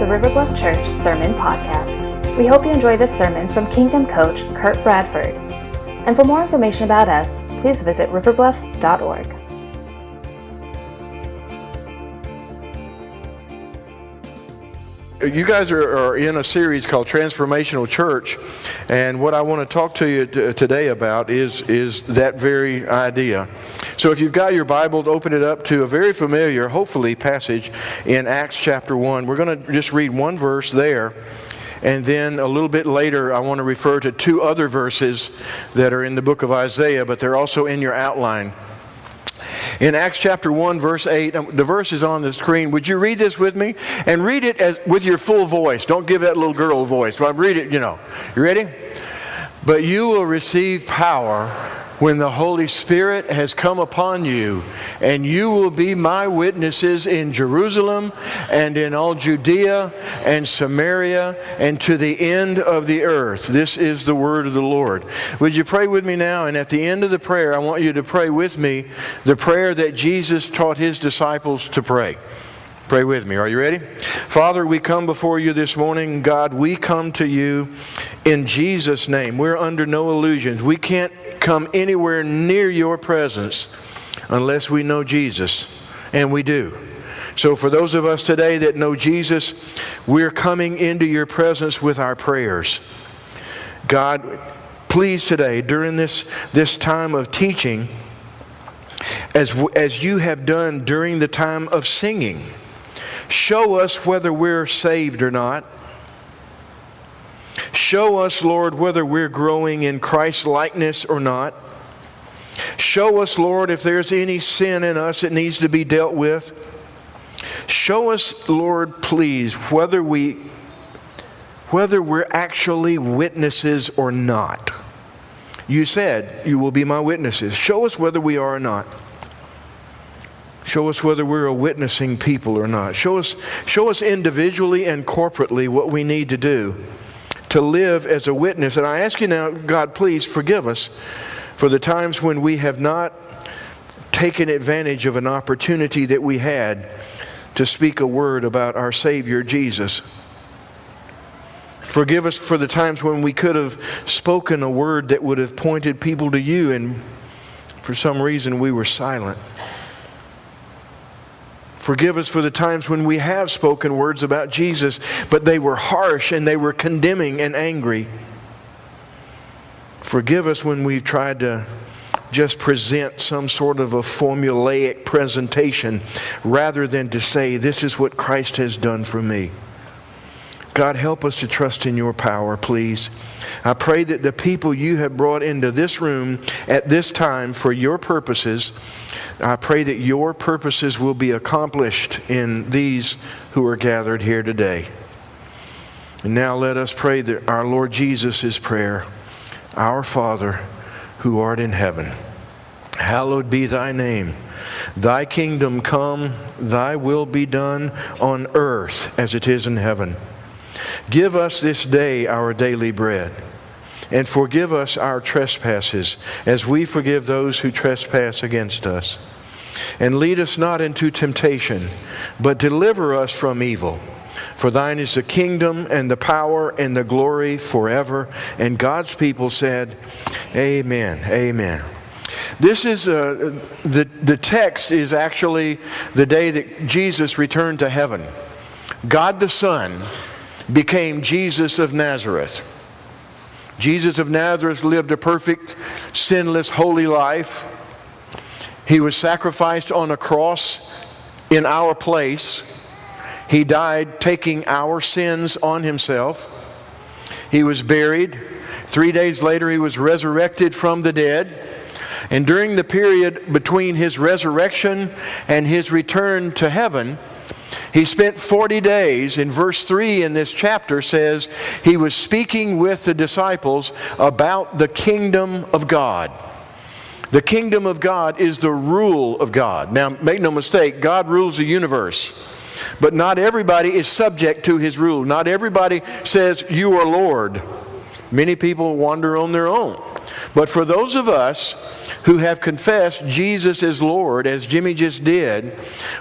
The River Bluff Church Sermon Podcast. We hope you enjoy this sermon from Kingdom Coach Kurt Bradford. And for more information about us, please visit riverbluff.org. you guys are, are, in a series called Transformational Church, and what I want to talk to you t- today about is, is that very idea. So, if you've got your Bibles, open it up to a very familiar, hopefully, passage in Acts chapter 1. We're going to just read one verse there. And then a little bit later, I want to refer to two other verses that are in the book of Isaiah, but they're also in your outline. In Acts chapter 1, verse 8, um, the verse is on the screen. Would you read this with me? And read it as, with your full voice. Don't give that little girl voice. Well, read it, you know. You ready? But you will receive power when the Holy Spirit has come upon you, and you will be my witnesses in Jerusalem and in all Judea and Samaria and to the end of the earth. This is the word of the Lord. Would you pray with me now? And at the end of the prayer, I want you to pray with me the prayer that Jesus taught his disciples to pray. Pray with me. Are you ready? Father, we come before you this morning. God, we come to you in Jesus' name. We're under no illusions. We can't come anywhere near your presence unless we know Jesus, and we do. So, for those of us today that know Jesus, we're coming into your presence with our prayers. God, please today, during this, this time of teaching, as, as you have done during the time of singing, Show us whether we're saved or not. Show us, Lord, whether we're growing in Christ likeness or not. Show us, Lord, if there's any sin in us that needs to be dealt with. Show us, Lord, please, whether we whether we're actually witnesses or not. You said, You will be my witnesses. Show us whether we are or not. Show us whether we're a witnessing people or not. Show us, show us individually and corporately what we need to do to live as a witness. And I ask you now, God, please forgive us for the times when we have not taken advantage of an opportunity that we had to speak a word about our Savior Jesus. Forgive us for the times when we could have spoken a word that would have pointed people to you, and for some reason we were silent. Forgive us for the times when we have spoken words about Jesus, but they were harsh and they were condemning and angry. Forgive us when we've tried to just present some sort of a formulaic presentation rather than to say, This is what Christ has done for me. God, help us to trust in your power, please. I pray that the people you have brought into this room at this time for your purposes, I pray that your purposes will be accomplished in these who are gathered here today. And now let us pray that our Lord Jesus' prayer Our Father, who art in heaven, hallowed be thy name. Thy kingdom come, thy will be done on earth as it is in heaven. Give us this day our daily bread, and forgive us our trespasses, as we forgive those who trespass against us. And lead us not into temptation, but deliver us from evil. For thine is the kingdom and the power and the glory forever. And God's people said, Amen. Amen. This is uh, the, the text is actually the day that Jesus returned to heaven. God the Son became Jesus of Nazareth. Jesus of Nazareth lived a perfect, sinless, holy life. He was sacrificed on a cross in our place. He died taking our sins on himself. He was buried. Three days later, he was resurrected from the dead. And during the period between his resurrection and his return to heaven, he spent 40 days, in verse 3 in this chapter says, he was speaking with the disciples about the kingdom of God. The kingdom of God is the rule of God. Now, make no mistake, God rules the universe. But not everybody is subject to his rule. Not everybody says, You are Lord. Many people wander on their own. But for those of us who have confessed Jesus as Lord, as Jimmy just did,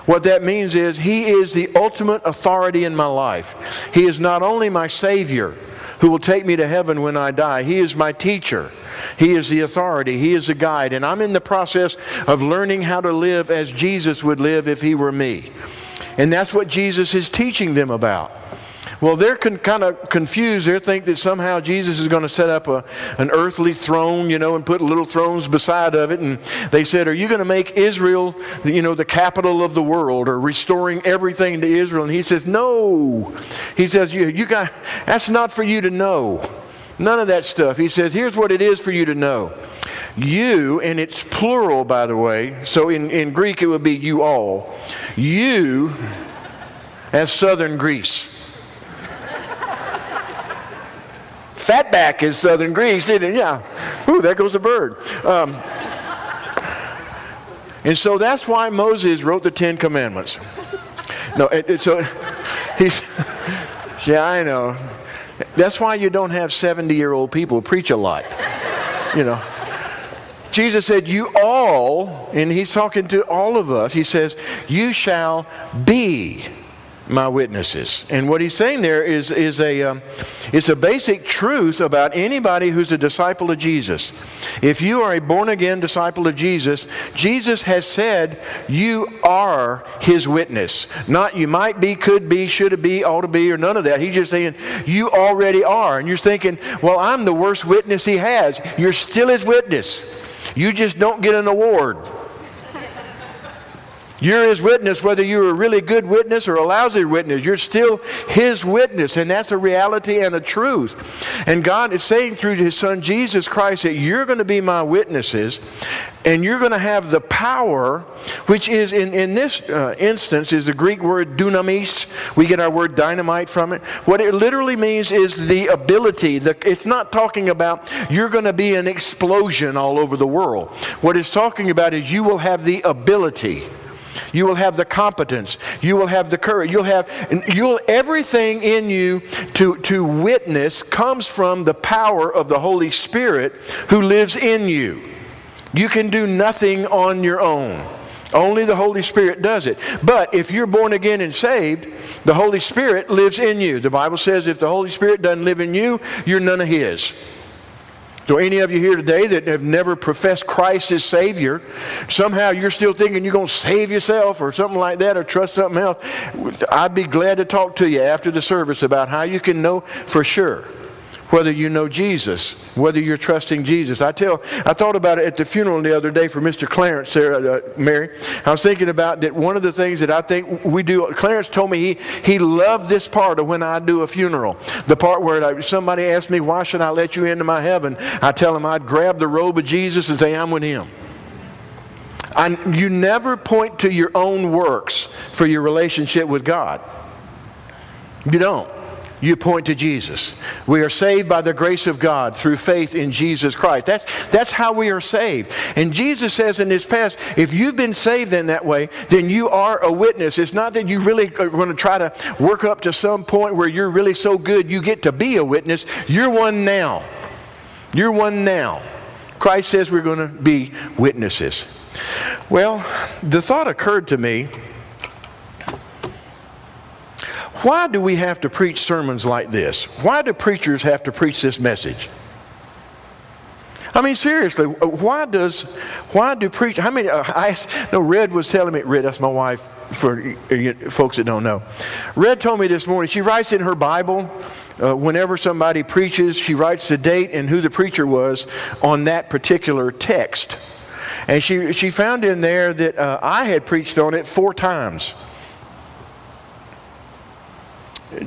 what that means is He is the ultimate authority in my life. He is not only my Savior who will take me to heaven when I die, He is my teacher. He is the authority. He is the guide. And I'm in the process of learning how to live as Jesus would live if He were me. And that's what Jesus is teaching them about. Well, they're con- kind of confused. They think that somehow Jesus is going to set up a, an earthly throne, you know, and put little thrones beside of it. And they said, Are you going to make Israel, you know, the capital of the world or restoring everything to Israel? And he says, No. He says, You, you got, that's not for you to know. None of that stuff. He says, Here's what it is for you to know. You, and it's plural, by the way, so in, in Greek it would be you all. You, as southern Greece. Fatback is southern Greece, isn't it? Yeah. Ooh, there goes a bird. Um, and so that's why Moses wrote the Ten Commandments. No, it, it, so he's, yeah, I know. That's why you don't have 70 year old people preach a lot. You know. Jesus said, You all, and he's talking to all of us, he says, You shall be my witnesses. And what he's saying there is, is a, um, it's a basic truth about anybody who's a disciple of Jesus. If you are a born again disciple of Jesus, Jesus has said you are his witness. Not you might be, could be, should be, ought to be, or none of that. He's just saying you already are. And you're thinking, well, I'm the worst witness he has. You're still his witness. You just don't get an award. You're his witness, whether you're a really good witness or a lousy witness. You're still his witness, and that's a reality and a truth. And God is saying through his son Jesus Christ that you're going to be my witnesses, and you're going to have the power, which is in, in this uh, instance is the Greek word dunamis. We get our word dynamite from it. What it literally means is the ability. The, it's not talking about you're going to be an explosion all over the world. What it's talking about is you will have the ability you will have the competence. You will have the courage. You'll have you'll everything in you to, to witness comes from the power of the Holy Spirit who lives in you. You can do nothing on your own. Only the Holy Spirit does it. But if you're born again and saved, the Holy Spirit lives in you. The Bible says if the Holy Spirit doesn't live in you, you're none of His. So, any of you here today that have never professed Christ as Savior, somehow you're still thinking you're going to save yourself or something like that or trust something else, I'd be glad to talk to you after the service about how you can know for sure whether you know Jesus, whether you're trusting Jesus. I tell, I thought about it at the funeral the other day for Mr. Clarence, Sarah, uh, Mary. I was thinking about that one of the things that I think we do. Clarence told me he he loved this part of when I do a funeral, the part where I, somebody asked me, "Why should I let you into my heaven?" I tell him I'd grab the robe of Jesus and say, "I'm with Him." I, you never point to your own works for your relationship with God. You don't you point to Jesus. We are saved by the grace of God through faith in Jesus Christ. That's, that's how we are saved. And Jesus says in his past, if you've been saved in that way, then you are a witness. It's not that you really are going to try to work up to some point where you're really so good you get to be a witness. You're one now. You're one now. Christ says we're going to be witnesses. Well, the thought occurred to me why do we have to preach sermons like this? Why do preachers have to preach this message? I mean, seriously, why does, why do preach, how many, uh, I no, Red was telling me, Red, that's my wife, for uh, folks that don't know. Red told me this morning, she writes in her Bible, uh, whenever somebody preaches, she writes the date and who the preacher was on that particular text. And she, she found in there that uh, I had preached on it four times.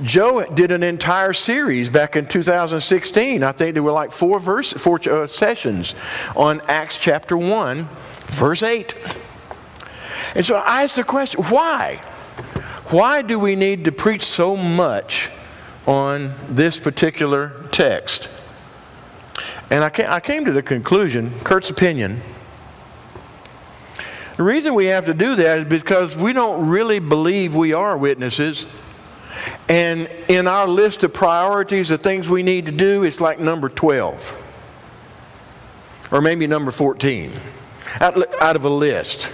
Joe did an entire series back in 2016. I think there were like four verse, four uh, sessions on Acts chapter 1, verse 8. And so I asked the question, why? Why do we need to preach so much on this particular text? And I came, I came to the conclusion, Kurt's opinion, the reason we have to do that is because we don't really believe we are witnesses and in our list of priorities the things we need to do, it's like number 12. or maybe number 14 out, out of a list.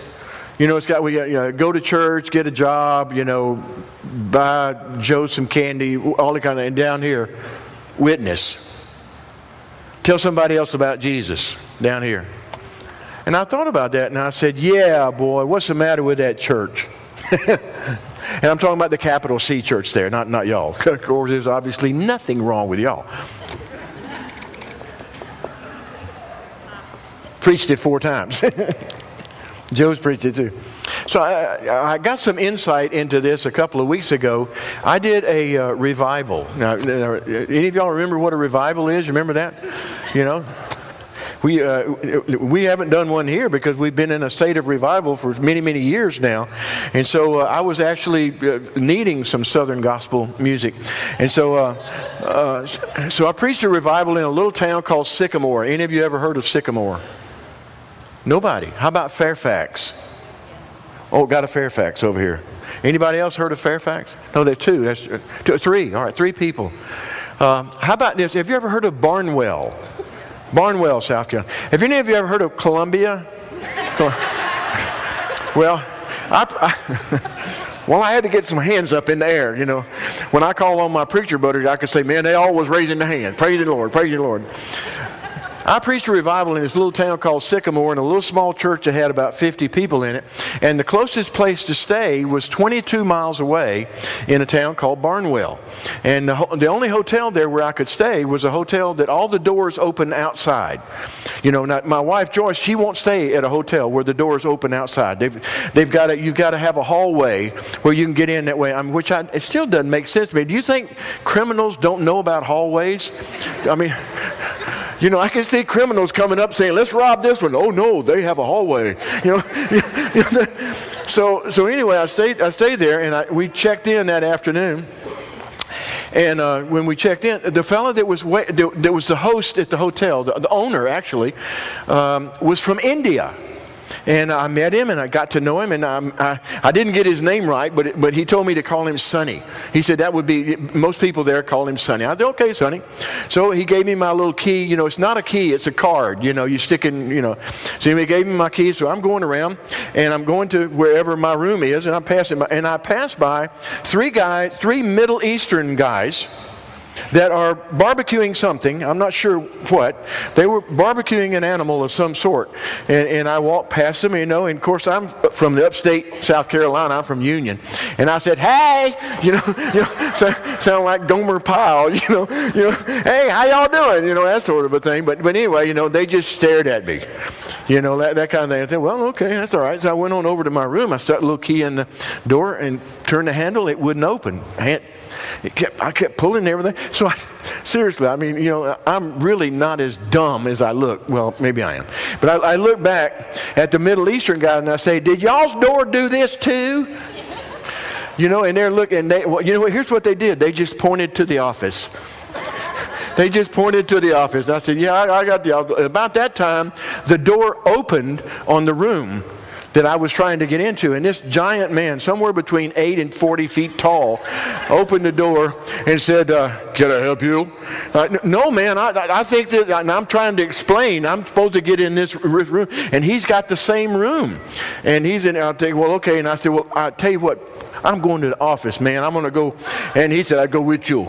You know, it's got, we got, you know, go to church, get a job, you know, buy Joe some candy, all the kind of, and down here, witness. Tell somebody else about Jesus down here. And I thought about that and I said, yeah, boy, what's the matter with that church? and I'm talking about the capital C church there, not, not y'all. Of course, there's obviously nothing wrong with y'all. Preached it four times. Joe's preached it too. So I, I, got some insight into this a couple of weeks ago. I did a uh, revival. Now, any of y'all remember what a revival is? Remember that? You know, we uh, we haven't done one here because we've been in a state of revival for many many years now, and so uh, I was actually uh, needing some Southern gospel music, and so uh, uh, so I preached a revival in a little town called Sycamore. Any of you ever heard of Sycamore? Nobody. How about Fairfax? Oh, got a Fairfax over here. Anybody else heard of Fairfax? No, there's two. That's two, three. All right, three people. How about this? Have you ever heard of Barnwell? Barnwell, South Carolina. Have any of you ever heard of Columbia? well, I, I well, I had to get some hands up in the air, you know. When I call on my preacher buddies, I could say, man, they always raising the hand. Praise the Lord, praise the Lord. I preached a revival in this little town called Sycamore in a little small church that had about 50 people in it. And the closest place to stay was 22 miles away in a town called Barnwell. And the, the only hotel there where I could stay was a hotel that all the doors open outside. You know, my wife Joyce, she won't stay at a hotel where the doors open outside. They've, they've got to, you've got to have a hallway where you can get in that way. I mean, which I, it still doesn't make sense to me. Do you think criminals don't know about hallways? I mean, you know, I can see criminals coming up saying, let's rob this one. Oh, no, they have a hallway. You know, so, so anyway, I stayed, I stayed there and I, we checked in that afternoon. And uh, when we checked in, the fellow that was, that was the host at the hotel, the, the owner actually, um, was from India. And I met him and I got to know him, and I, I, I didn't get his name right, but, it, but he told me to call him Sonny. He said that would be, most people there call him Sonny. I said, okay, Sonny. So he gave me my little key. You know, it's not a key, it's a card. You know, you stick in, you know. So he gave me my key, so I'm going around and I'm going to wherever my room is, and I'm passing by, and I pass by three guys, three Middle Eastern guys that are barbecuing something. I'm not sure what. They were barbecuing an animal of some sort. And, and I walked past them, you know, and of course I'm from the upstate South Carolina. I'm from Union. And I said, hey, you know, you know so, sound like Gomer Pyle, you know, you know, hey, how y'all doing? You know, that sort of a thing. But, but anyway, you know, they just stared at me. You know, that, that kind of thing. I said, well, okay, that's all right. So I went on over to my room. I stuck a little key in the door and turned the handle. It wouldn't open. It kept, I kept pulling everything. So I, seriously, I mean, you know, I'm really not as dumb as I look. Well, maybe I am. But I, I look back at the Middle Eastern guy and I say, did y'all's door do this too? You know, and they're looking, and they, well, you know what, here's what they did. They just pointed to the office. They just pointed to the office. I said, yeah, I, I got the office. About that time, the door opened on the room that I was trying to get into. And this giant man, somewhere between 8 and 40 feet tall, opened the door and said, uh, Can I help you? Uh, no, man, I, I think that and I'm trying to explain. I'm supposed to get in this room. And he's got the same room. And he's in, I'll take, well, okay. And I said, Well, I'll tell you what, I'm going to the office, man. I'm going to go. And he said, I'd go with you.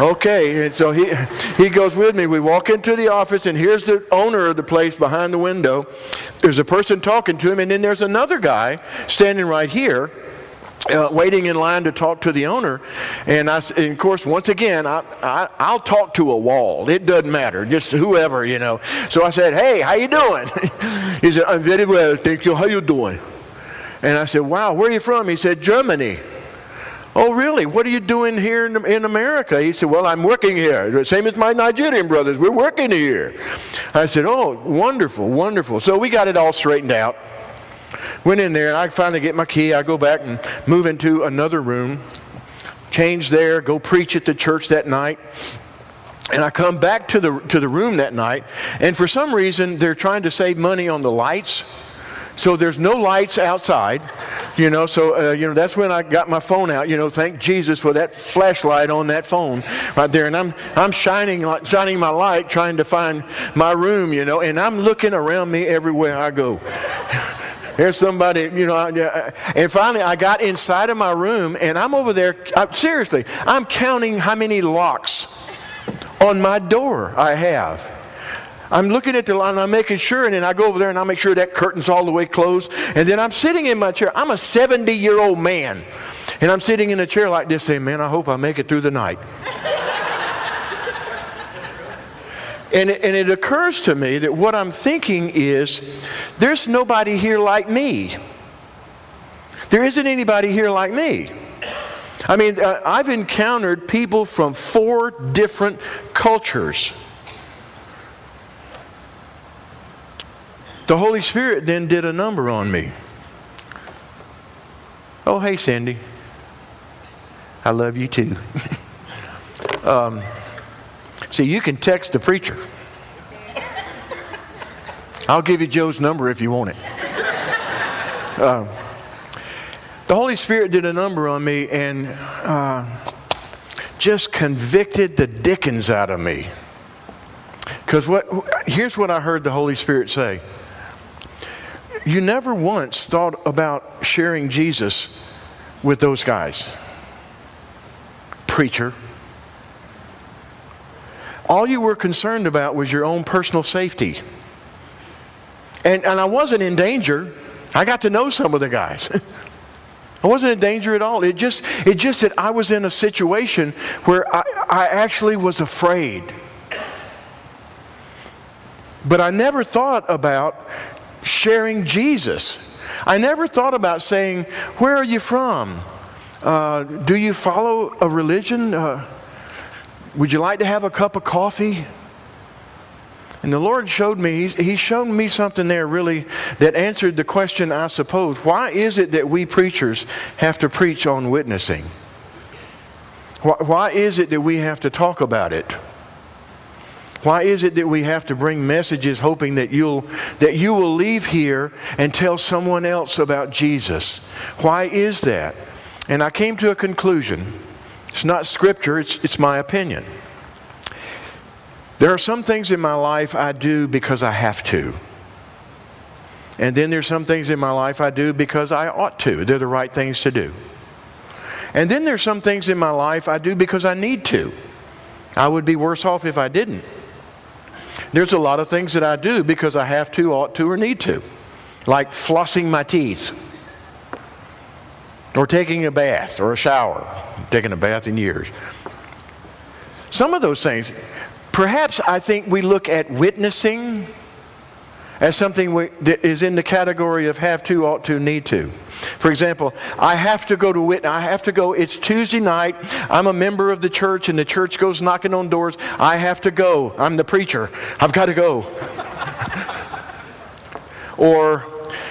Okay, and so he, he goes with me. We walk into the office, and here's the owner of the place behind the window. There's a person talking to him, and then there's another guy standing right here. Uh, waiting in line to talk to the owner. And, I, and of course, once again, I, I, I'll talk to a wall. It doesn't matter, just whoever, you know. So I said, hey, how you doing? he said, I'm very well, thank you. How you doing? And I said, wow, where are you from? He said, Germany. Oh, really? What are you doing here in, in America? He said, Well, I'm working here. Same as my Nigerian brothers. We're working here. I said, Oh, wonderful, wonderful. So we got it all straightened out. Went in there, and I finally get my key. I go back and move into another room, change there, go preach at the church that night. And I come back to the, to the room that night, and for some reason, they're trying to save money on the lights. So there's no lights outside. You know, so, uh, you know, that's when I got my phone out. You know, thank Jesus for that flashlight on that phone right there. And I'm, I'm shining, shining my light trying to find my room, you know, and I'm looking around me everywhere I go. There's somebody, you know, and finally I got inside of my room and I'm over there, I, seriously, I'm counting how many locks on my door I have. I'm looking at the line, I'm making sure, and then I go over there and I make sure that curtain's all the way closed. And then I'm sitting in my chair. I'm a 70 year old man. And I'm sitting in a chair like this saying, Man, I hope I make it through the night. And, it, and it occurs to me that what I'm thinking is there's nobody here like me. There isn't anybody here like me. I mean, uh, I've encountered people from four different cultures. The Holy Spirit then did a number on me. Oh, hey, Sandy. I love you too. um, see, you can text the preacher. I'll give you Joe's number if you want it. Uh, the Holy Spirit did a number on me and uh, just convicted the dickens out of me. Because what here's what I heard the Holy Spirit say you never once thought about sharing Jesus with those guys. Preacher. All you were concerned about was your own personal safety. And, and I wasn't in danger. I got to know some of the guys. I wasn't in danger at all. It just, it just that I was in a situation where I, I actually was afraid. But I never thought about sharing Jesus. I never thought about saying, Where are you from? Uh, do you follow a religion? Uh, would you like to have a cup of coffee? And the Lord showed me, He showed me something there really that answered the question, I suppose. Why is it that we preachers have to preach on witnessing? Why, why is it that we have to talk about it? Why is it that we have to bring messages hoping that you'll that you will leave here and tell someone else about Jesus? Why is that? And I came to a conclusion. It's not scripture, it's, it's my opinion. There are some things in my life I do because I have to. And then there's some things in my life I do because I ought to. They're the right things to do. And then there's some things in my life I do because I need to. I would be worse off if I didn't. There's a lot of things that I do because I have to, ought to, or need to, like flossing my teeth, or taking a bath, or a shower. taking a bath in years. Some of those things, perhaps I think we look at witnessing as something we, that is in the category of have to, ought to, need to. For example, I have to go to wit. I have to go. It's Tuesday night. I'm a member of the church, and the church goes knocking on doors. I have to go. I'm the preacher. I've got to go. or,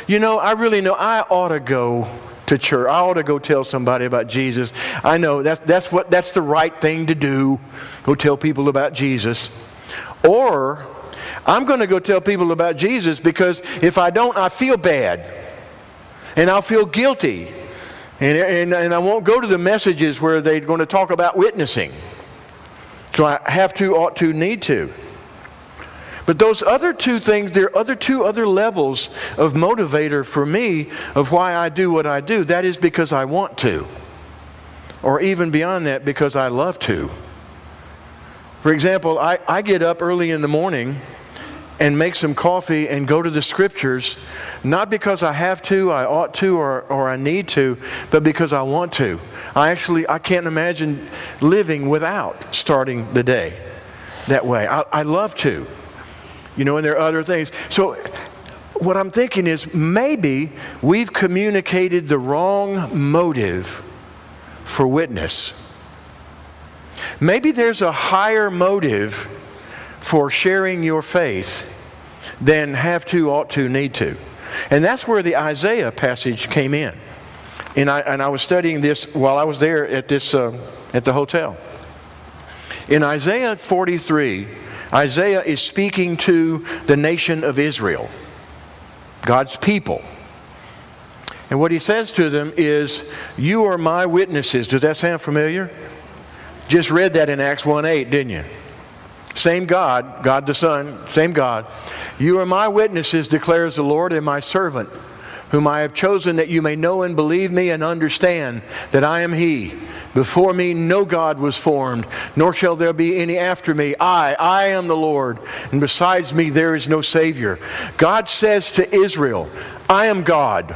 you know, I really know I ought to go to church. I ought to go tell somebody about Jesus. I know that's, that's, what, that's the right thing to do. Go tell people about Jesus. Or, I'm going to go tell people about Jesus because if I don't, I feel bad. And I'll feel guilty. And, and, and I won't go to the messages where they're going to talk about witnessing. So I have to, ought to, need to. But those other two things, there are other two other levels of motivator for me of why I do what I do. That is because I want to. Or even beyond that, because I love to. For example, I, I get up early in the morning and make some coffee and go to the scriptures, not because I have to, I ought to, or, or I need to, but because I want to. I actually, I can't imagine living without starting the day that way. I, I love to. You know, and there are other things. So what I'm thinking is maybe we've communicated the wrong motive for witness. Maybe there's a higher motive for sharing your faith than have to, ought to, need to. And that's where the Isaiah passage came in. And I, and I was studying this while I was there at, this, uh, at the hotel. In Isaiah 43, Isaiah is speaking to the nation of Israel, God's people. And what he says to them is, You are my witnesses. Does that sound familiar? Just read that in Acts 1 8, didn't you? Same God, God the Son, same God. You are my witnesses, declares the Lord, and my servant, whom I have chosen that you may know and believe me and understand that I am He. Before me no God was formed, nor shall there be any after me. I, I am the Lord, and besides me there is no Savior. God says to Israel, I am God.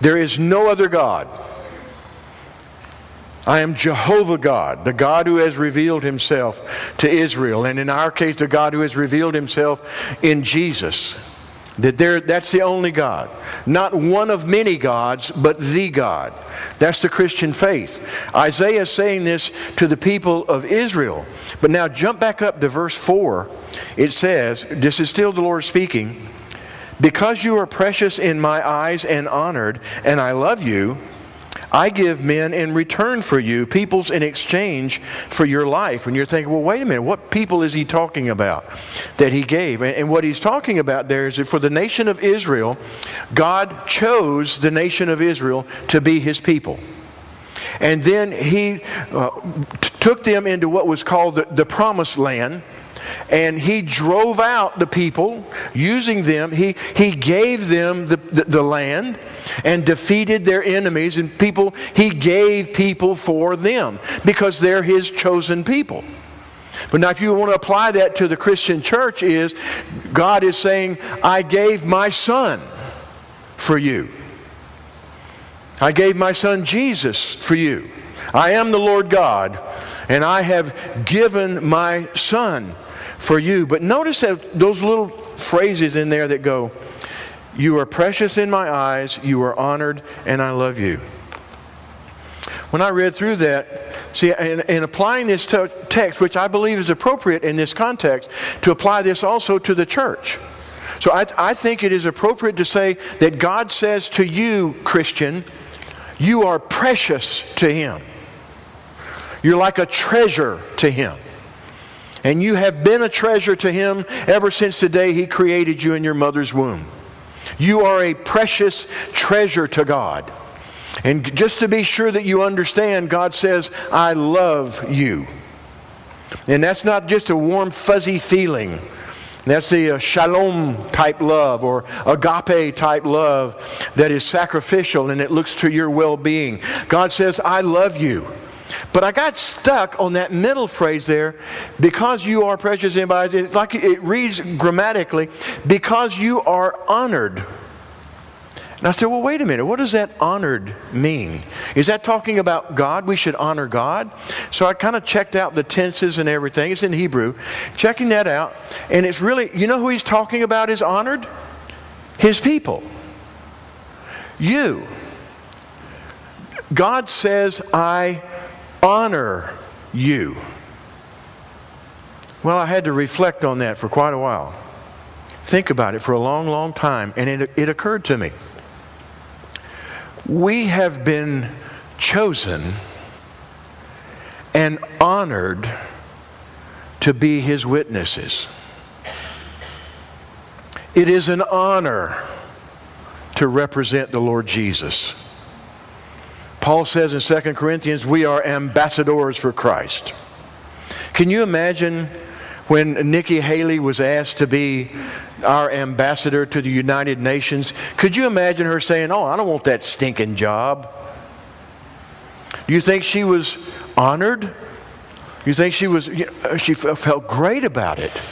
There is no other God. I am Jehovah God, the God who has revealed himself to Israel. And in our case, the God who has revealed himself in Jesus. That there, that's the only God. Not one of many gods, but the God. That's the Christian faith. Isaiah is saying this to the people of Israel. But now jump back up to verse 4. It says, This is still the Lord speaking. Because you are precious in my eyes and honored, and I love you, I give men in return for you, peoples in exchange for your life. And you're thinking, well, wait a minute, what people is he talking about that he gave? And what he's talking about there is that for the nation of Israel, God chose the nation of Israel to be his people. And then he uh, t- took them into what was called the, the promised land and he drove out the people using them. He, he gave them the, the, the, land and defeated their enemies, and people, he gave people for them because they're his chosen people. But now, if you want to apply that to the Christian church, is God is saying, I gave my son for you. I gave my son Jesus for you. I am the Lord God, and I have given my son for you. But notice that those little phrases in there that go, You are precious in my eyes, you are honored, and I love you. When I read through that, see, in, in applying this text, which I believe is appropriate in this context, to apply this also to the church. So I, I think it is appropriate to say that God says to you, Christian, you are precious to Him. You're like a treasure to Him. And you have been a treasure to Him ever since the day He created you in your mother's womb. You are a precious treasure to God. And just to be sure that you understand, God says, I love you. And that's not just a warm, fuzzy feeling. That's the uh, shalom type love or agape type love that is sacrificial and it looks to your well being. God says, I love you. But I got stuck on that middle phrase there, because you are precious in my eyes. It's like it reads grammatically, because you are honored. And I said, well, wait a minute. What does that honored mean? Is that talking about God? We should honor God? So I kind of checked out the tenses and everything. It's in Hebrew. Checking that out. And it's really, you know who he's talking about is honored? His people. You. God says, I honor you. Well, I had to reflect on that for quite a while. Think about it for a long, long time, and it, it occurred to me. We have been chosen and honored to be his witnesses. It is an honor to represent the Lord Jesus. Paul says in 2 Corinthians, we are ambassadors for Christ. Can you imagine when Nikki Haley was asked to be our ambassador to the United Nations? Could you imagine her saying, Oh, I don't want that stinking job? Do you think she was honored? You think she was, she felt great about it?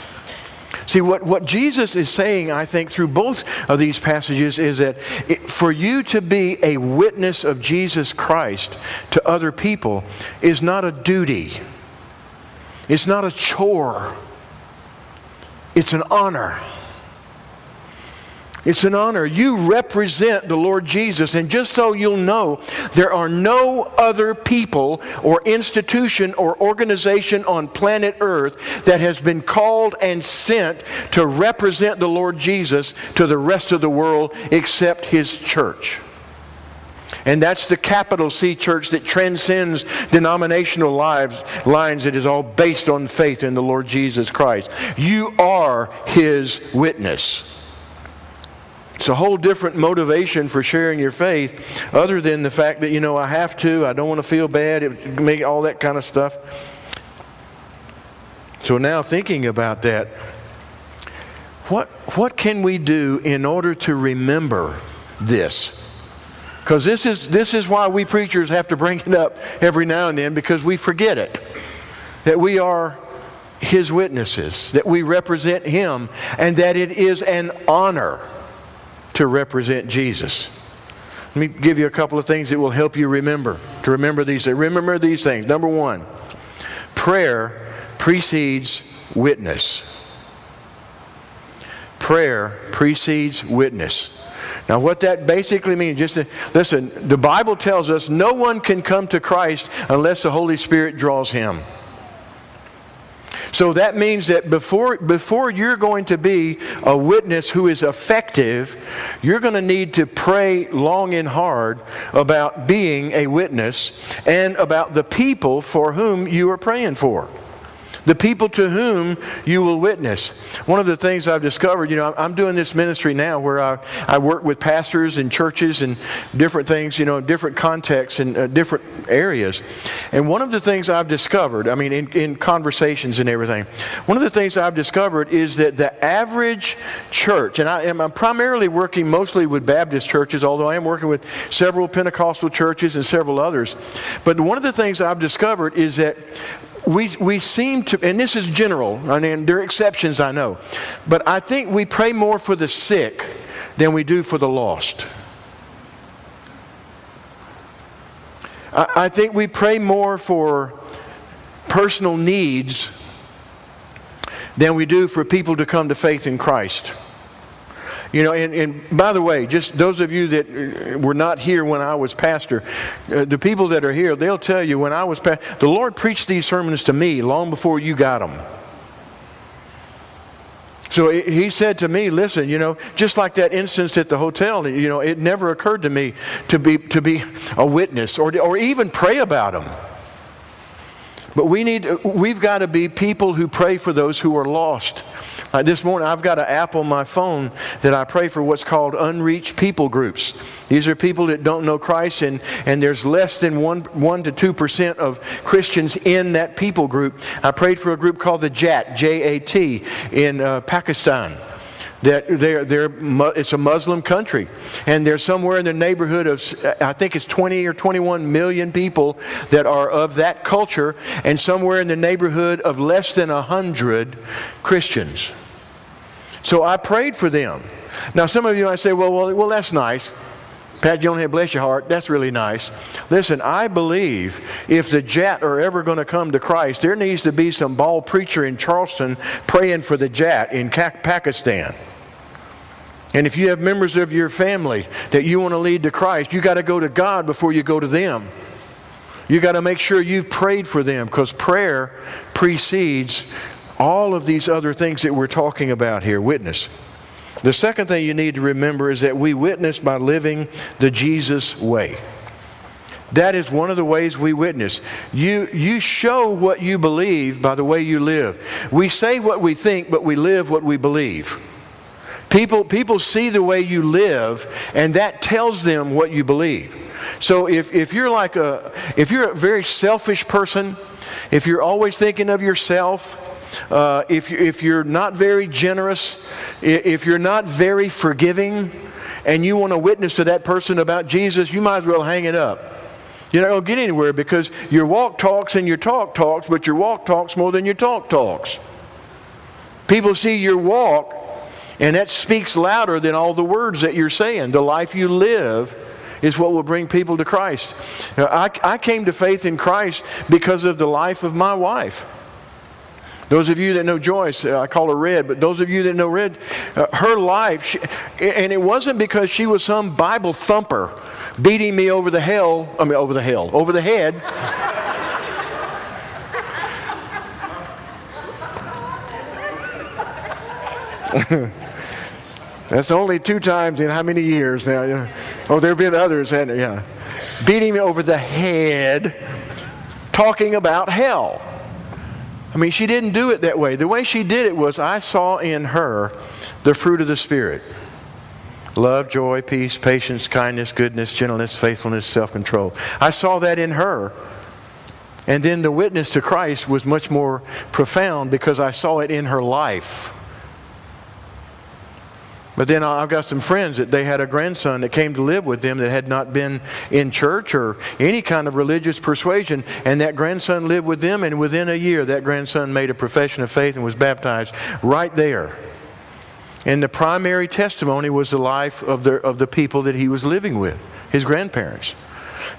See, what, what Jesus is saying, I think, through both of these passages is that it, for you to be a witness of Jesus Christ to other people is not a duty, it's not a chore, it's an honor. It's an honor. You represent the Lord Jesus. And just so you'll know, there are no other people or institution or organization on planet Earth that has been called and sent to represent the Lord Jesus to the rest of the world except His church. And that's the capital C church that transcends denominational lives, lines. It is all based on faith in the Lord Jesus Christ. You are His witness. It's a whole different motivation for sharing your faith, other than the fact that, you know, I have to, I don't want to feel bad, it, make all that kind of stuff. So now thinking about that, what, what can we do in order to remember this? Because this is, this is why we preachers have to bring it up every now and then because we forget it. That we are His witnesses, that we represent Him, and that it is an honor to represent Jesus. Let me give you a couple of things that will help you remember, to remember these things. Remember these things. Number one, prayer precedes witness prayer precedes witness. Now, what that basically means, just to, listen, the Bible tells us no one can come to Christ unless the Holy Spirit draws him. So that means that before, before you're going to be a witness who is effective, you're going to need to pray long and hard about being a witness and about the people for whom you are praying for the people to whom you will witness. One of the things I've discovered, you know, I'm doing this ministry now where I, I work with pastors and churches and different things, you know, different contexts and uh, different areas. And one of the things I've discovered, I mean, in, in conversations and everything, one of the things I've discovered is that the average church, and I I'm primarily working mostly with Baptist churches, although I am working with several Pentecostal churches and several others. But one of the things I've discovered is that we, we seem to, and this is general, I mean, there are exceptions, I know, but I think we pray more for the sick than we do for the lost. I, I think we pray more for personal needs than we do for people to come to faith in Christ. You know, and, and by the way, just those of you that uh, were not here when I was pastor, uh, the people that are here, they'll tell you when I was pastor, the Lord preached these sermons to me long before you got them. So he said to me, listen, you know, just like that instance at the hotel, you know, it never occurred to me to be, to be a witness or, or even pray about them. But we need, we've got to be people who pray for those who are lost. Uh, this morning, I've got an app on my phone that I pray for what's called unreached people groups. These are people that don't know Christ, and, and there's less than 1, 1 to 2% of Christians in that people group. I prayed for a group called the JAT, J A T, in uh, Pakistan that they're, they're, it's a Muslim country. And there's somewhere in the neighborhood of, I think it's 20 or 21 million people that are of that culture, and somewhere in the neighborhood of less than 100 Christians. So I prayed for them. Now, some of you might say, well, well, well that's nice. Pat Jonehead, bless your heart, that's really nice. Listen, I believe if the Jat are ever going to come to Christ, there needs to be some bald preacher in Charleston praying for the Jat in Pakistan. And if you have members of your family that you want to lead to Christ, you got to go to God before you go to them. You got to make sure you've prayed for them because prayer precedes all of these other things that we're talking about here witness. The second thing you need to remember is that we witness by living the Jesus way. That is one of the ways we witness. You, you show what you believe by the way you live. We say what we think, but we live what we believe. People, people see the way you live, and that tells them what you believe. So if, if you're like a, if you're a very selfish person, if you're always thinking of yourself, uh, if, if you're not very generous, if you're not very forgiving, and you want to witness to that person about Jesus, you might as well hang it up. You're not going to get anywhere because your walk talks and your talk talks, but your walk talks more than your talk talks. People see your walk, and that speaks louder than all the words that you're saying. The life you live is what will bring people to Christ. I, I came to faith in Christ because of the life of my wife. Those of you that know Joyce, uh, I call her Red, but those of you that know Red, uh, her life, she, and it wasn't because she was some Bible thumper beating me over the hell, I mean, over the hell, over the head. That's only two times in how many years now? Oh, there have been others, and yeah, beating me over the head, talking about hell. I mean, she didn't do it that way. The way she did it was I saw in her the fruit of the Spirit. love, joy, peace, patience, kindness, goodness, gentleness, faithfulness, self control. I saw that in her. And then the witness to Christ was much more profound because I saw it in her life. But then I've got some friends that they had a grandson that came to live with them that had not been in church or any kind of religious persuasion, and that grandson lived with them, and within a year, that grandson made a profession of faith and was baptized right there. And the primary testimony was the life of the, of the people that he was living with, his grandparents.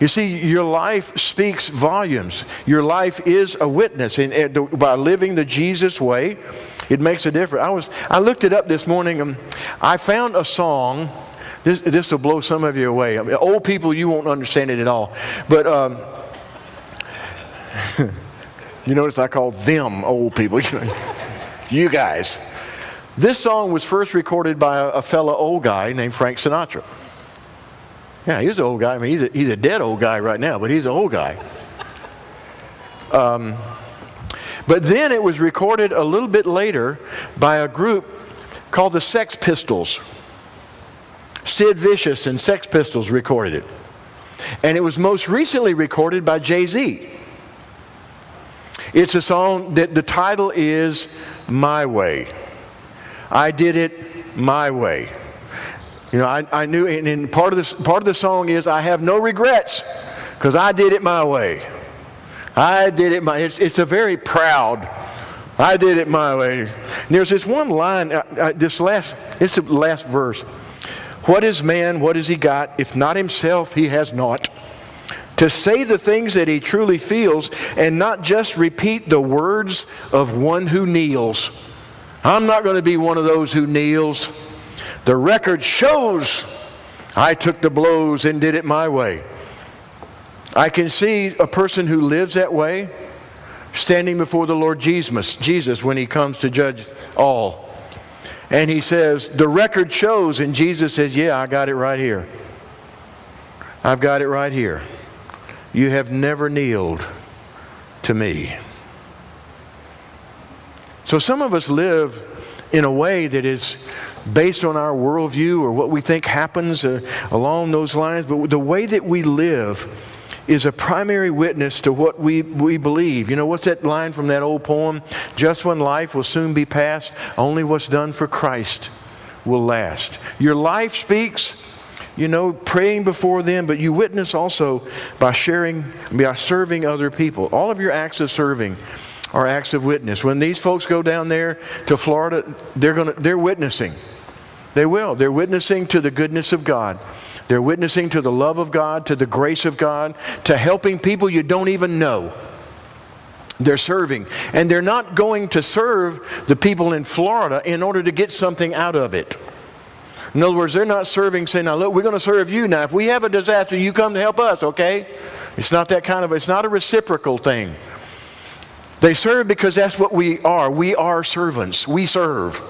You see, your life speaks volumes. Your life is a witness. And, by living the Jesus way, it makes a difference. I was I looked it up this morning and I found a song. This this will blow some of you away. I mean, old people, you won't understand it at all. But um, you notice I call them old people. you guys. This song was first recorded by a, a fellow old guy named Frank Sinatra. Yeah, he's an old guy. I mean, he's a, he's a dead old guy right now, but he's an old guy. Um, but then it was recorded a little bit later by a group called the Sex Pistols. Sid Vicious and Sex Pistols recorded it. And it was most recently recorded by Jay Z. It's a song that the title is My Way. I did it my way. You know, I, I knew, and, and part, of this, part of the song is I have no regrets because I did it my way. I did it my it's, it's a very proud. I did it my way. And there's this one line, uh, uh, this last, it's the last verse. What is man? What has he got? If not himself, he has not. To say the things that he truly feels and not just repeat the words of one who kneels. I'm not going to be one of those who kneels. The record shows I took the blows and did it my way. I can see a person who lives that way standing before the Lord Jesus, Jesus when he comes to judge all. And he says, The record shows, and Jesus says, Yeah, I got it right here. I've got it right here. You have never kneeled to me. So some of us live in a way that is based on our worldview or what we think happens uh, along those lines, but the way that we live is a primary witness to what we, we believe. You know, what's that line from that old poem? Just when life will soon be past, only what's done for Christ will last. Your life speaks, you know, praying before them, but you witness also by sharing, by serving other people. All of your acts of serving are acts of witness. When these folks go down there to Florida, they're to, they're witnessing. They will. They're witnessing to the goodness of God. They're witnessing to the love of God, to the grace of God, to helping people you don't even know. They're serving. And they're not going to serve the people in Florida in order to get something out of it. In other words, they're not serving saying, now look, we're going to serve you. Now, if we have a disaster, you come to help us, okay? It's not that kind of, it's not a reciprocal thing. They serve because that's what we are. We are servants. We serve.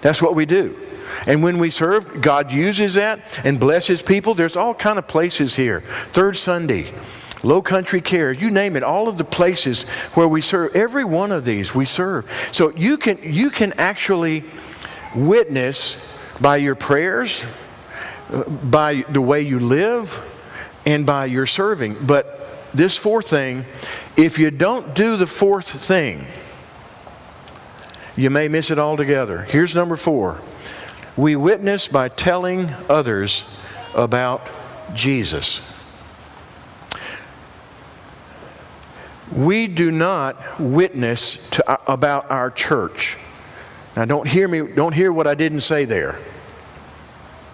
That's what we do. And when we serve, God uses that and blesses people. There's all kind of places here. Third Sunday, Low Country Care, you name it, all of the places where we serve, every one of these we serve. So you can you can actually witness by your prayers, uh, by the way you live, and by your serving. But this fourth thing, if you don't do the fourth thing, you may miss it altogether. Here's number four we witness by telling others about Jesus. We do not witness to, uh, about our church. Now, don't hear me, don't hear what I didn't say there.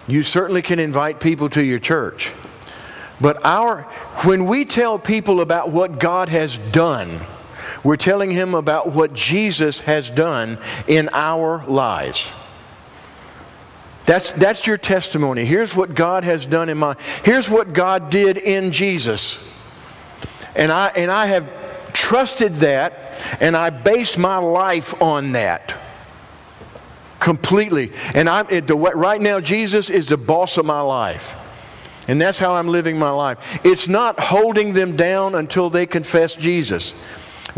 You certainly can invite people to your church. But our, when we tell people about what God has done, we're telling him about what Jesus has done in our lives. That's, that's your testimony. Here's what God has done in my, here's what God did in Jesus. And I, and I have trusted that, and I base my life on that completely. And I'm, the, right now, Jesus is the boss of my life. And that's how I'm living my life. It's not holding them down until they confess Jesus.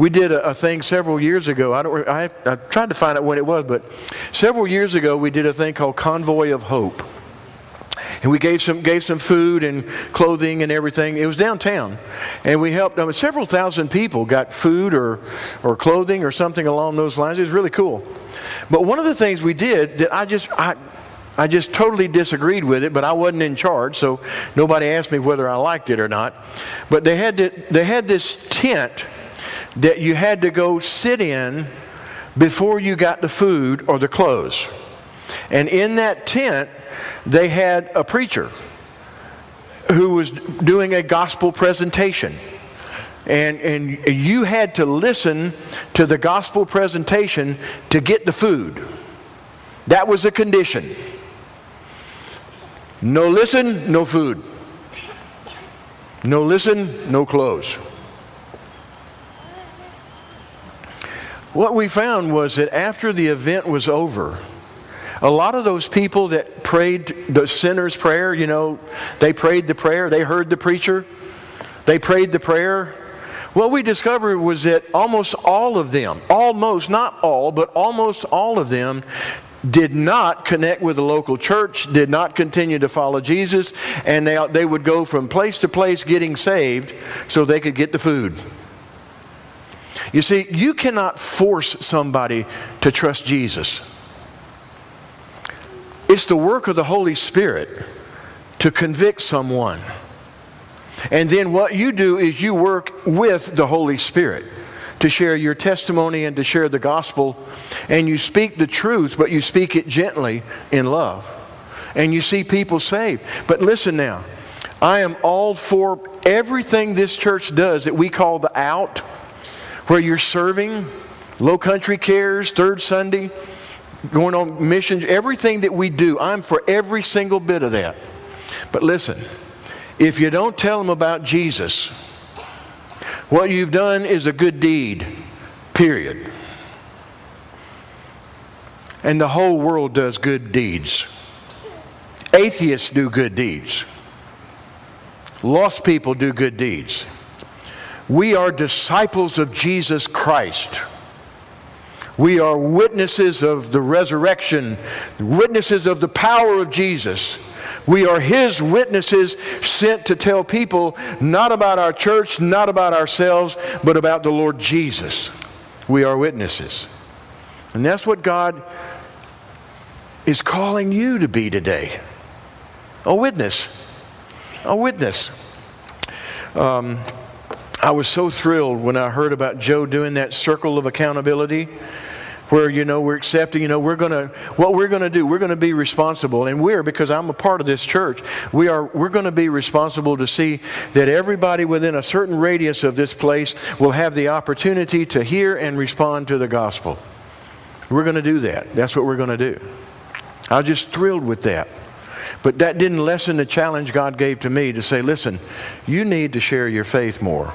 We did a, a, thing several years ago. I, don't, I, I tried to find out when it was, but several years ago we did a thing called Convoy of Hope. And we gave some, gave some food and clothing and everything. It was downtown. And we helped, um, several thousand people got food or, or clothing or something along those lines. It was really cool. But one of the things we did that I just, I, I just totally disagreed with it, but I wasn't in charge, so nobody asked me whether I liked it or not. But they had, to, they had this tent that you had to go sit in before you got the food or the clothes. And in that tent, they had a preacher who was doing a gospel presentation. And, and you had to listen to the gospel presentation to get the food. That was a condition. No listen, no food. No listen, no clothes. What we found was that after the event was over, a lot of those people that prayed the sinner's prayer, you know, they prayed the prayer, they heard the preacher, they prayed the prayer. What we discovered was that almost all of them, almost, not all, but almost all of them did not connect with the local church, did not continue to follow Jesus, and they, they would go from place to place getting saved so they could get the food. You see, you cannot force somebody to trust Jesus. It's the work of the Holy Spirit to convict someone. And then what you do is you work with the Holy Spirit to share your testimony and to share the gospel. And you speak the truth, but you speak it gently in love. And you see people saved. But listen now, I am all for everything this church does that we call the out where you're serving, low country cares, third Sunday, going on missions, everything that we do, I'm for every single bit of that. But listen, if you don't tell them about Jesus, what you've done is a good deed, period. And the whole world does good deeds. Atheists do good deeds. Lost people do good deeds. We are disciples of Jesus Christ. We are witnesses of the resurrection, witnesses of the power of Jesus. We are His witnesses sent to tell people not about our church, not about ourselves, but about the Lord Jesus. We are witnesses. And that's what God is calling you to be today a witness. A witness. Um, I was so thrilled when I heard about Joe doing that circle of accountability where you know we're accepting you know we're going to what we're going to do we're going to be responsible. And we're because i'm a part of this church we are we're going to be responsible to see that everybody within a certain radius of this place will have the opportunity to hear and respond to the gospel. We're going to do that. That's what we're going to do. I was just thrilled with that. But that didn't lessen the challenge god gave to me to say listen you need to share your faith more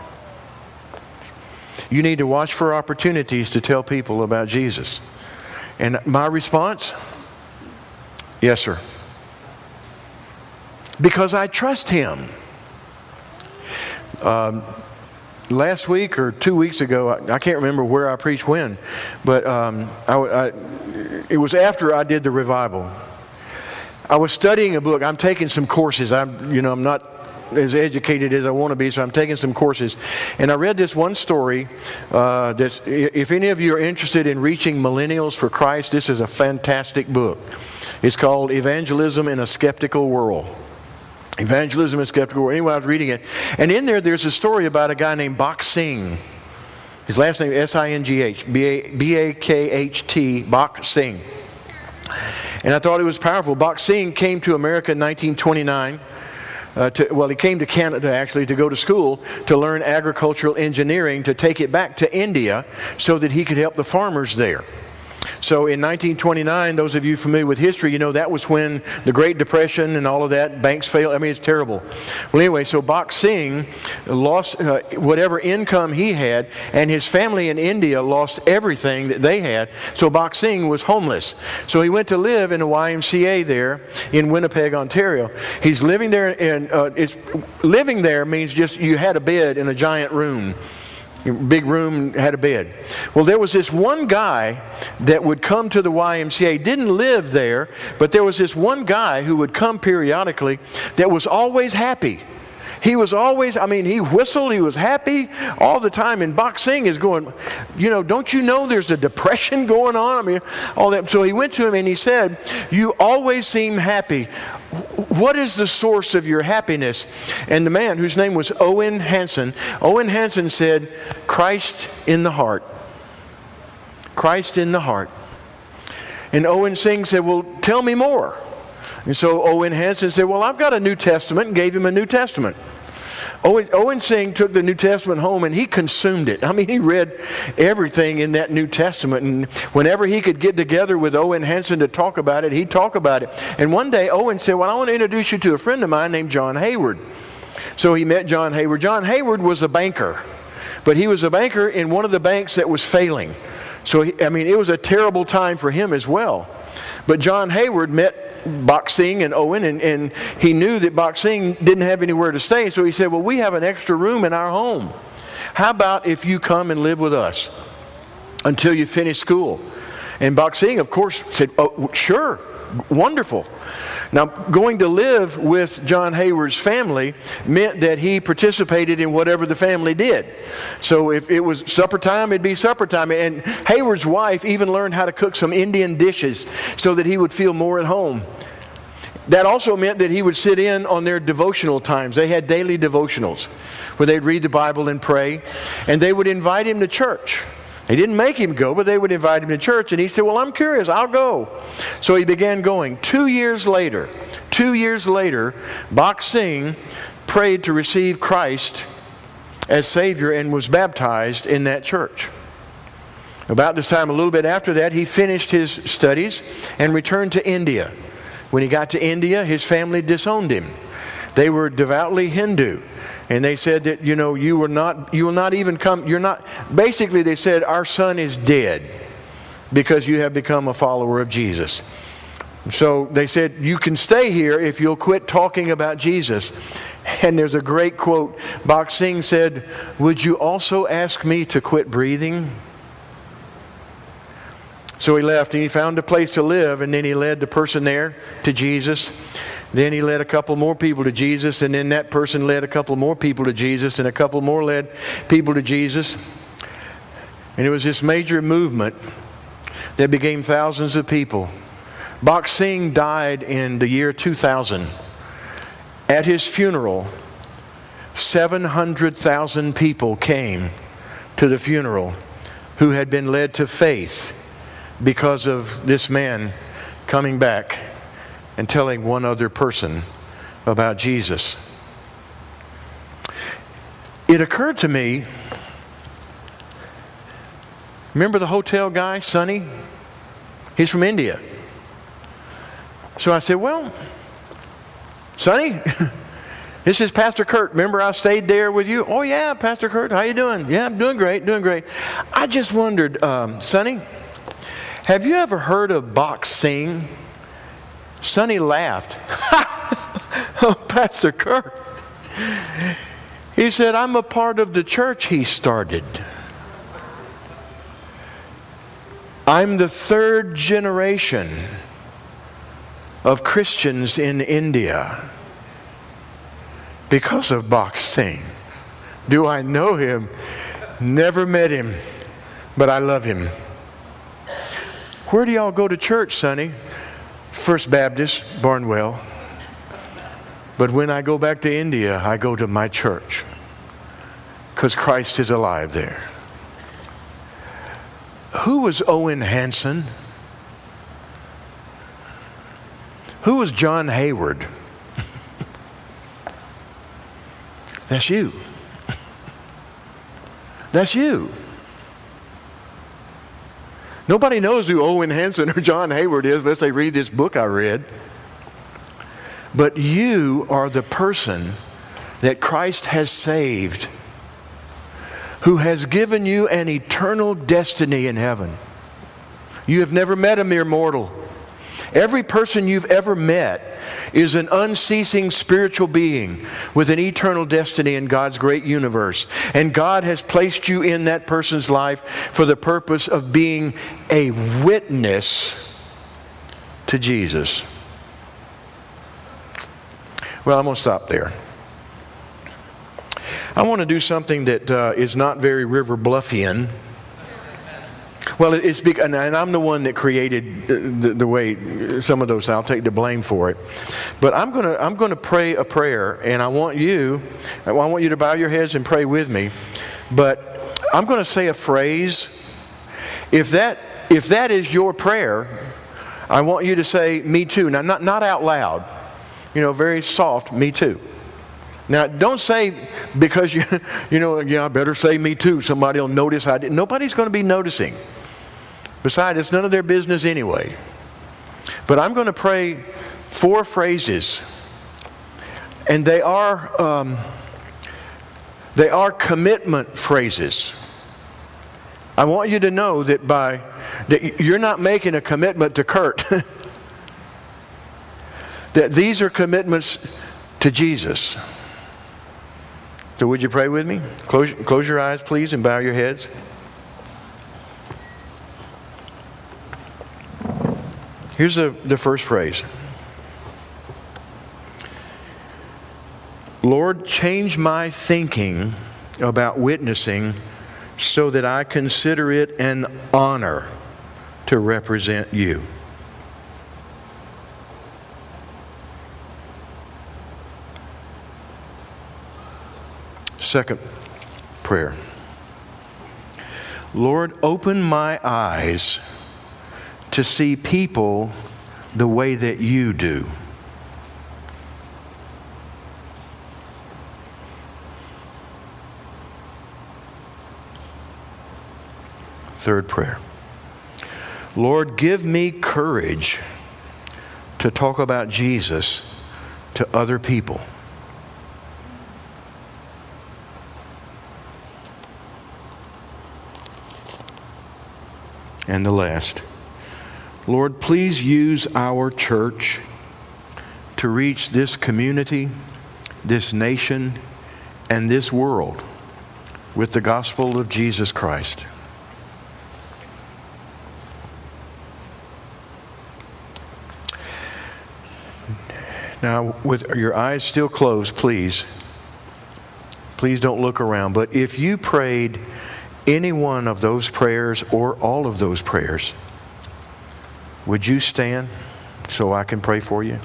you need to watch for opportunities to tell people about Jesus. And my response? Yes, sir. Because I trust him. Um, last week or two weeks ago, I, I, can't remember where I preached when, but um, I, I, it was after I did the revival. I was studying a book. I'm taking some courses. I'm, you know, I'm not as educated as I want to be, so I'm taking some courses. And I read this one story uh, if any of you are interested in reaching millennials for Christ, this is a fantastic book. It's called Evangelism in a Skeptical World. Evangelism in a Skeptical World. Anyway, I was reading it. And in there, there's a story about a guy named Bakht Singh. His last name S I N G H, B A K H T, Bakht Singh. And I thought it was powerful. Bakht Singh came to America in 1929 uh, to, well, he came to Canada actually to go to school to learn agricultural engineering to take it back to India so that he could help the farmers there. So in 1929, those of you familiar with history, you know that was when the Great Depression and all of that, banks failed. I mean, it's terrible. Well, anyway, so Bakht Singh lost uh, whatever income he had, and his family in India lost everything that they had. So Bakht Singh was homeless. So he went to live in a YMCA there in Winnipeg, Ontario. He's living there, and uh, living there means just you had a bed in a giant room big room, had a bed. Well, there was this one guy that would come to the YMCA, didn't live there, but there was this one guy who would come periodically that was always happy. He was always, I mean, he whistled, he was happy all the time. And Singh is going, you know, don't you know there's a depression going on? I mean, all that. So he went to him and he said, You always seem happy. What is the source of your happiness? And the man, whose name was Owen Hanson, Owen Hanson said, Christ in the heart. Christ in the heart. And Owen Singh said, Well, tell me more. And so Owen Hanson said, Well, I've got a New Testament, and gave him a New Testament. Owen, Owen Singh took the New Testament home and he consumed it. I mean, he read everything in that New Testament. And whenever he could get together with Owen Hanson to talk about it, he'd talk about it. And one day, Owen said, Well, I want to introduce you to a friend of mine named John Hayward. So he met John Hayward. John Hayward was a banker, but he was a banker in one of the banks that was failing. So, he, I mean, it was a terrible time for him as well. But John Hayward met Singh and Owen, and, and he knew that Singh didn't have anywhere to stay. So he said, Well, we have an extra room in our home. How about if you come and live with us until you finish school? And Singh, of course, said, Oh, sure, wonderful. Now, going to live with John Hayward's family meant that he participated in whatever the family did. So if it was supper time, it'd be supper time. And Hayward's wife even learned how to cook some Indian dishes so that he would feel more at home. That also meant that he would sit in on their devotional times. They had daily devotionals where they'd read the Bible and pray, and they would invite him to church. They didn't make him go, but they would invite him to church. And he said, Well, I'm curious, I'll go. So he began going. Two years later, two years later, Bakht Singh prayed to receive Christ as Savior and was baptized in that church. About this time, a little bit after that, he finished his studies and returned to India. When he got to India, his family disowned him. They were devoutly Hindu. And they said that, you know, you will not, you will not even come, you're not, basically they said, our son is dead because you have become a follower of Jesus. So they said, you can stay here if you'll quit talking about Jesus. And there's a great quote. Singh said, Would you also ask me to quit breathing? So he left and he found a place to live, and then he led the person there to Jesus. Then he led a couple more people to Jesus, and then that person led a couple more people to Jesus, and a couple more led people to Jesus. And it was this major movement that became thousands of people. Bakht Singh died in the year 2000. At his funeral, 700,000 people came to the funeral who had been led to faith because of this man coming back and telling one other person about Jesus. It occurred to me remember the hotel guy, Sonny? He's from India. So I said, Well, Sonny, this is Pastor Kurt. Remember I stayed there with you? Oh, yeah, Pastor Kurt, how you doing? Yeah, I'm doing great, doing great. I just wondered, um, Sonny, have you ever heard of Singh? Sonny laughed. oh, Pastor Kirk. He said, I'm a part of the church he started. I'm the third generation of Christians in India because of Bakht Singh. Do I know him? Never met him, but I love him. Where do y'all go to church, Sonny? First Baptist, Barnwell. But when I go back to India, I go to my church because Christ is alive there. Who was Owen Hanson? Who was John Hayward? That's you. That's you. Nobody knows who Owen Hanson or John Hayward is unless they read this book I read. But you are the person that Christ has saved, who has given you an eternal destiny in heaven. You have never met a mere mortal. Every person you've ever met is an unceasing spiritual being with an eternal destiny in God's great universe. And God has placed you in that person's life for the purpose of being a witness to Jesus. Well, I'm going to stop there. I want to do something that uh, is not very River Bluffian. Well, it's because, and I'm the one that created the, the, way uh, some of those. I'll take the blame for it. But I'm gonna I'm gonna pray a prayer, and I want you, I want you to bow your heads and pray with me. But I'm going to say a phrase. If that if that is your prayer, I want you to say "Me too." Now, not not out loud. You know, very soft. Me too. Now, don't say because you, you know, yeah, I better say me too. Somebody will notice I did. Nobody's going to be noticing. Besides, it's none of their business anyway. But I'm going to pray four phrases, and they are um, they are commitment phrases. I want you to know that by that you're not making a commitment to Kurt. that these are commitments to Jesus. So, would you pray with me? Close, close your eyes, please, and bow your heads. Here's the, the first phrase Lord, change my thinking about witnessing so that I consider it an honor to represent you. Second prayer Lord, open my eyes to see people the way that you do. Third prayer Lord, give me courage to talk about Jesus to other people. And the last, Lord, please use our church to reach this community, this nation, and this world with the gospel of Jesus Christ. Now, with your eyes still closed, please, please don't look around. But if you prayed, any one of those prayers or all of those prayers, would you stand so I can pray for you?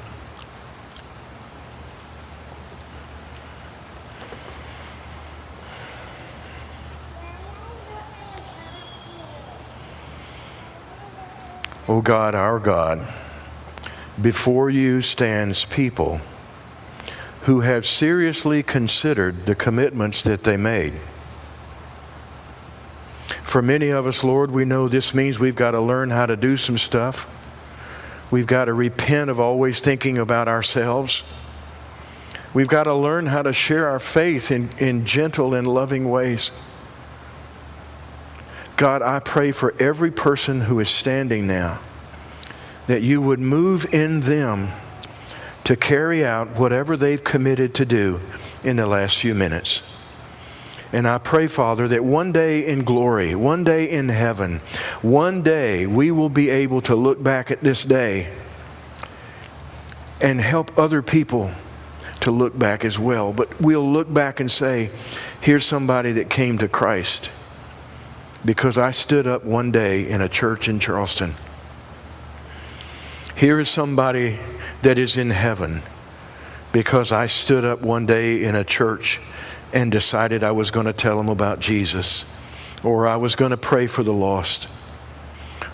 O God, our God, before you stands people who have seriously considered the commitments that they made for many of us, Lord, we know this means we've got to learn how to do some stuff. We've got to repent of always thinking about ourselves. We've got to learn how to share our faith in, in gentle and loving ways. God, I pray for every person who is standing now that you would move in them to carry out whatever they've committed to do in the last few minutes. And I pray, Father, that one day in glory, one day in heaven, one day we will be able to look back at this day and help other people to look back as well. But we'll look back and say, here's somebody that came to Christ because I stood up one day in a church in Charleston. Here is somebody that is in heaven because I stood up one day in a church and decided I was going to tell them about Jesus or I was going to pray for the lost.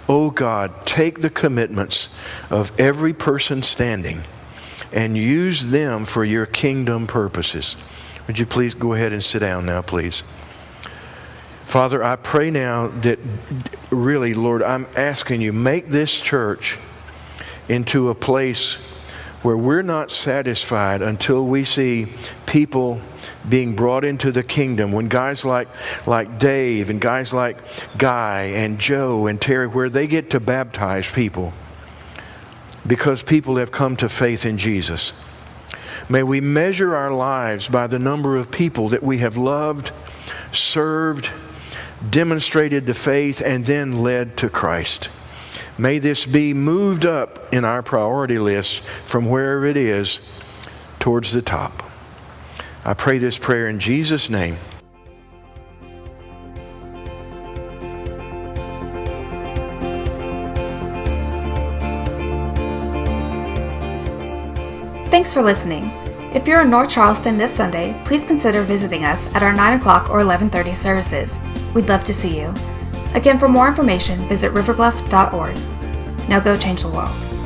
Oh God, take the commitments of every person standing and use them for your kingdom purposes. Would you please go ahead and sit down now, please? Father, I pray now that really, Lord, I'm asking you, make this church into a place where we're not satisfied until we see people being brought into the kingdom, when guys like, like Dave and guys like Guy and Joe and Terry, where they get to baptize people, because people have come to faith in Jesus. May we measure our lives by the number of people that we have loved, served, demonstrated the faith, and then led to Christ. May this be moved up in our priority list from wherever it is towards the top. I pray this prayer in Jesus' name. Thanks for listening. If you're in North Charleston this Sunday, please consider visiting us at our 9 o'clock or 11:30 services. We'd love to see you. Again, for more information, visit riverbluff.org. Now go change the world.